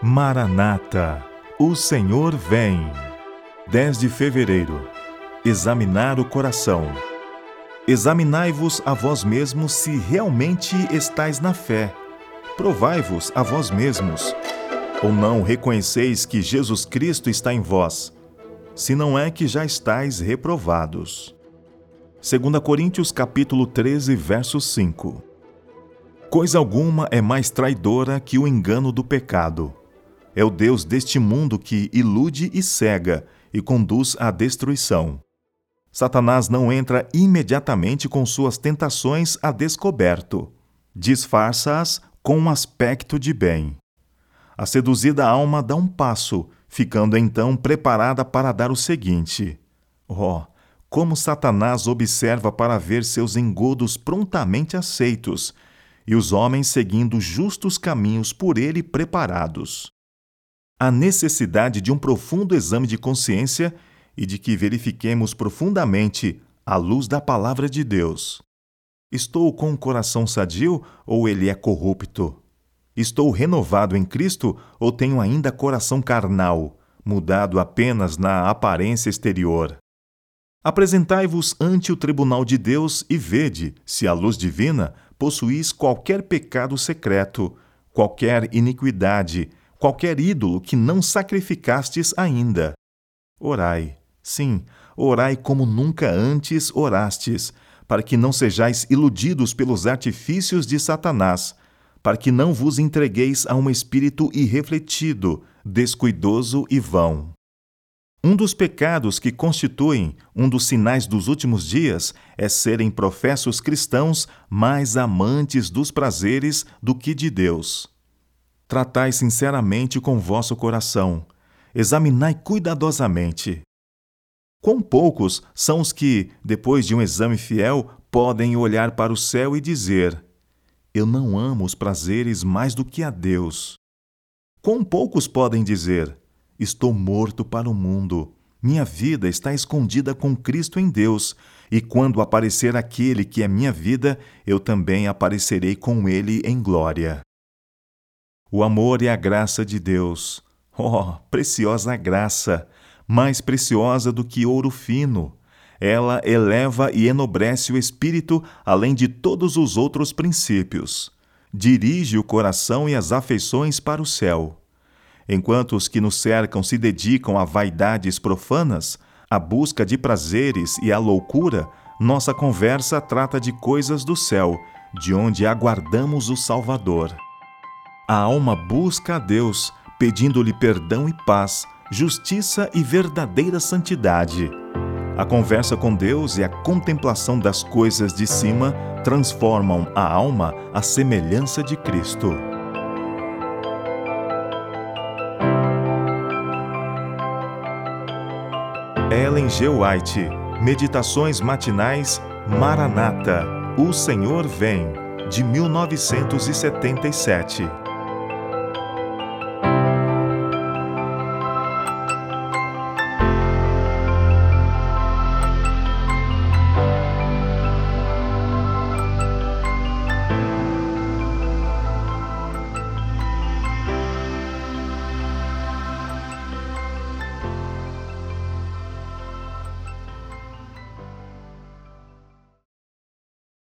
Maranata, o Senhor vem. 10 de fevereiro. Examinar o coração. Examinai-vos a vós mesmos se realmente estais na fé. Provai-vos a vós mesmos. Ou não reconheceis que Jesus Cristo está em vós, se não é que já estais reprovados. 2 Coríntios capítulo 13, verso 5. Coisa alguma é mais traidora que o engano do pecado é o Deus deste mundo que ilude e cega e conduz à destruição. Satanás não entra imediatamente com suas tentações a descoberto. Disfarça-as com um aspecto de bem. A seduzida alma dá um passo, ficando então preparada para dar o seguinte: Oh, como Satanás observa para ver seus engodos prontamente aceitos, e os homens seguindo justos caminhos por ele preparados a necessidade de um profundo exame de consciência e de que verifiquemos profundamente a luz da palavra de Deus. Estou com o coração sadio ou ele é corrupto? Estou renovado em Cristo ou tenho ainda coração carnal, mudado apenas na aparência exterior? Apresentai-vos ante o tribunal de Deus e vede se a luz divina possuís qualquer pecado secreto, qualquer iniquidade, qualquer ídolo que não sacrificastes ainda. Orai, sim, orai como nunca antes orastes, para que não sejais iludidos pelos artifícios de Satanás, para que não vos entregueis a um espírito irrefletido, descuidoso e vão. Um dos pecados que constituem um dos sinais dos últimos dias é serem professos cristãos mais amantes dos prazeres do que de Deus. Tratai sinceramente com vosso coração, examinai cuidadosamente. Quão poucos são os que, depois de um exame fiel, podem olhar para o céu e dizer: Eu não amo os prazeres mais do que a Deus. Quão poucos podem dizer: Estou morto para o mundo. Minha vida está escondida com Cristo em Deus, e quando aparecer aquele que é minha vida, eu também aparecerei com ele em glória o amor e a graça de Deus. Oh, preciosa graça, mais preciosa do que ouro fino. Ela eleva e enobrece o espírito além de todos os outros princípios. Dirige o coração e as afeições para o céu. Enquanto os que nos cercam se dedicam a vaidades profanas, à busca de prazeres e à loucura, nossa conversa trata de coisas do céu, de onde aguardamos o Salvador. A alma busca a Deus, pedindo-lhe perdão e paz, justiça e verdadeira santidade. A conversa com Deus e a contemplação das coisas de cima transformam a alma à semelhança de Cristo. Ellen G. White, Meditações Matinais Maranata, O Senhor Vem, de 1977.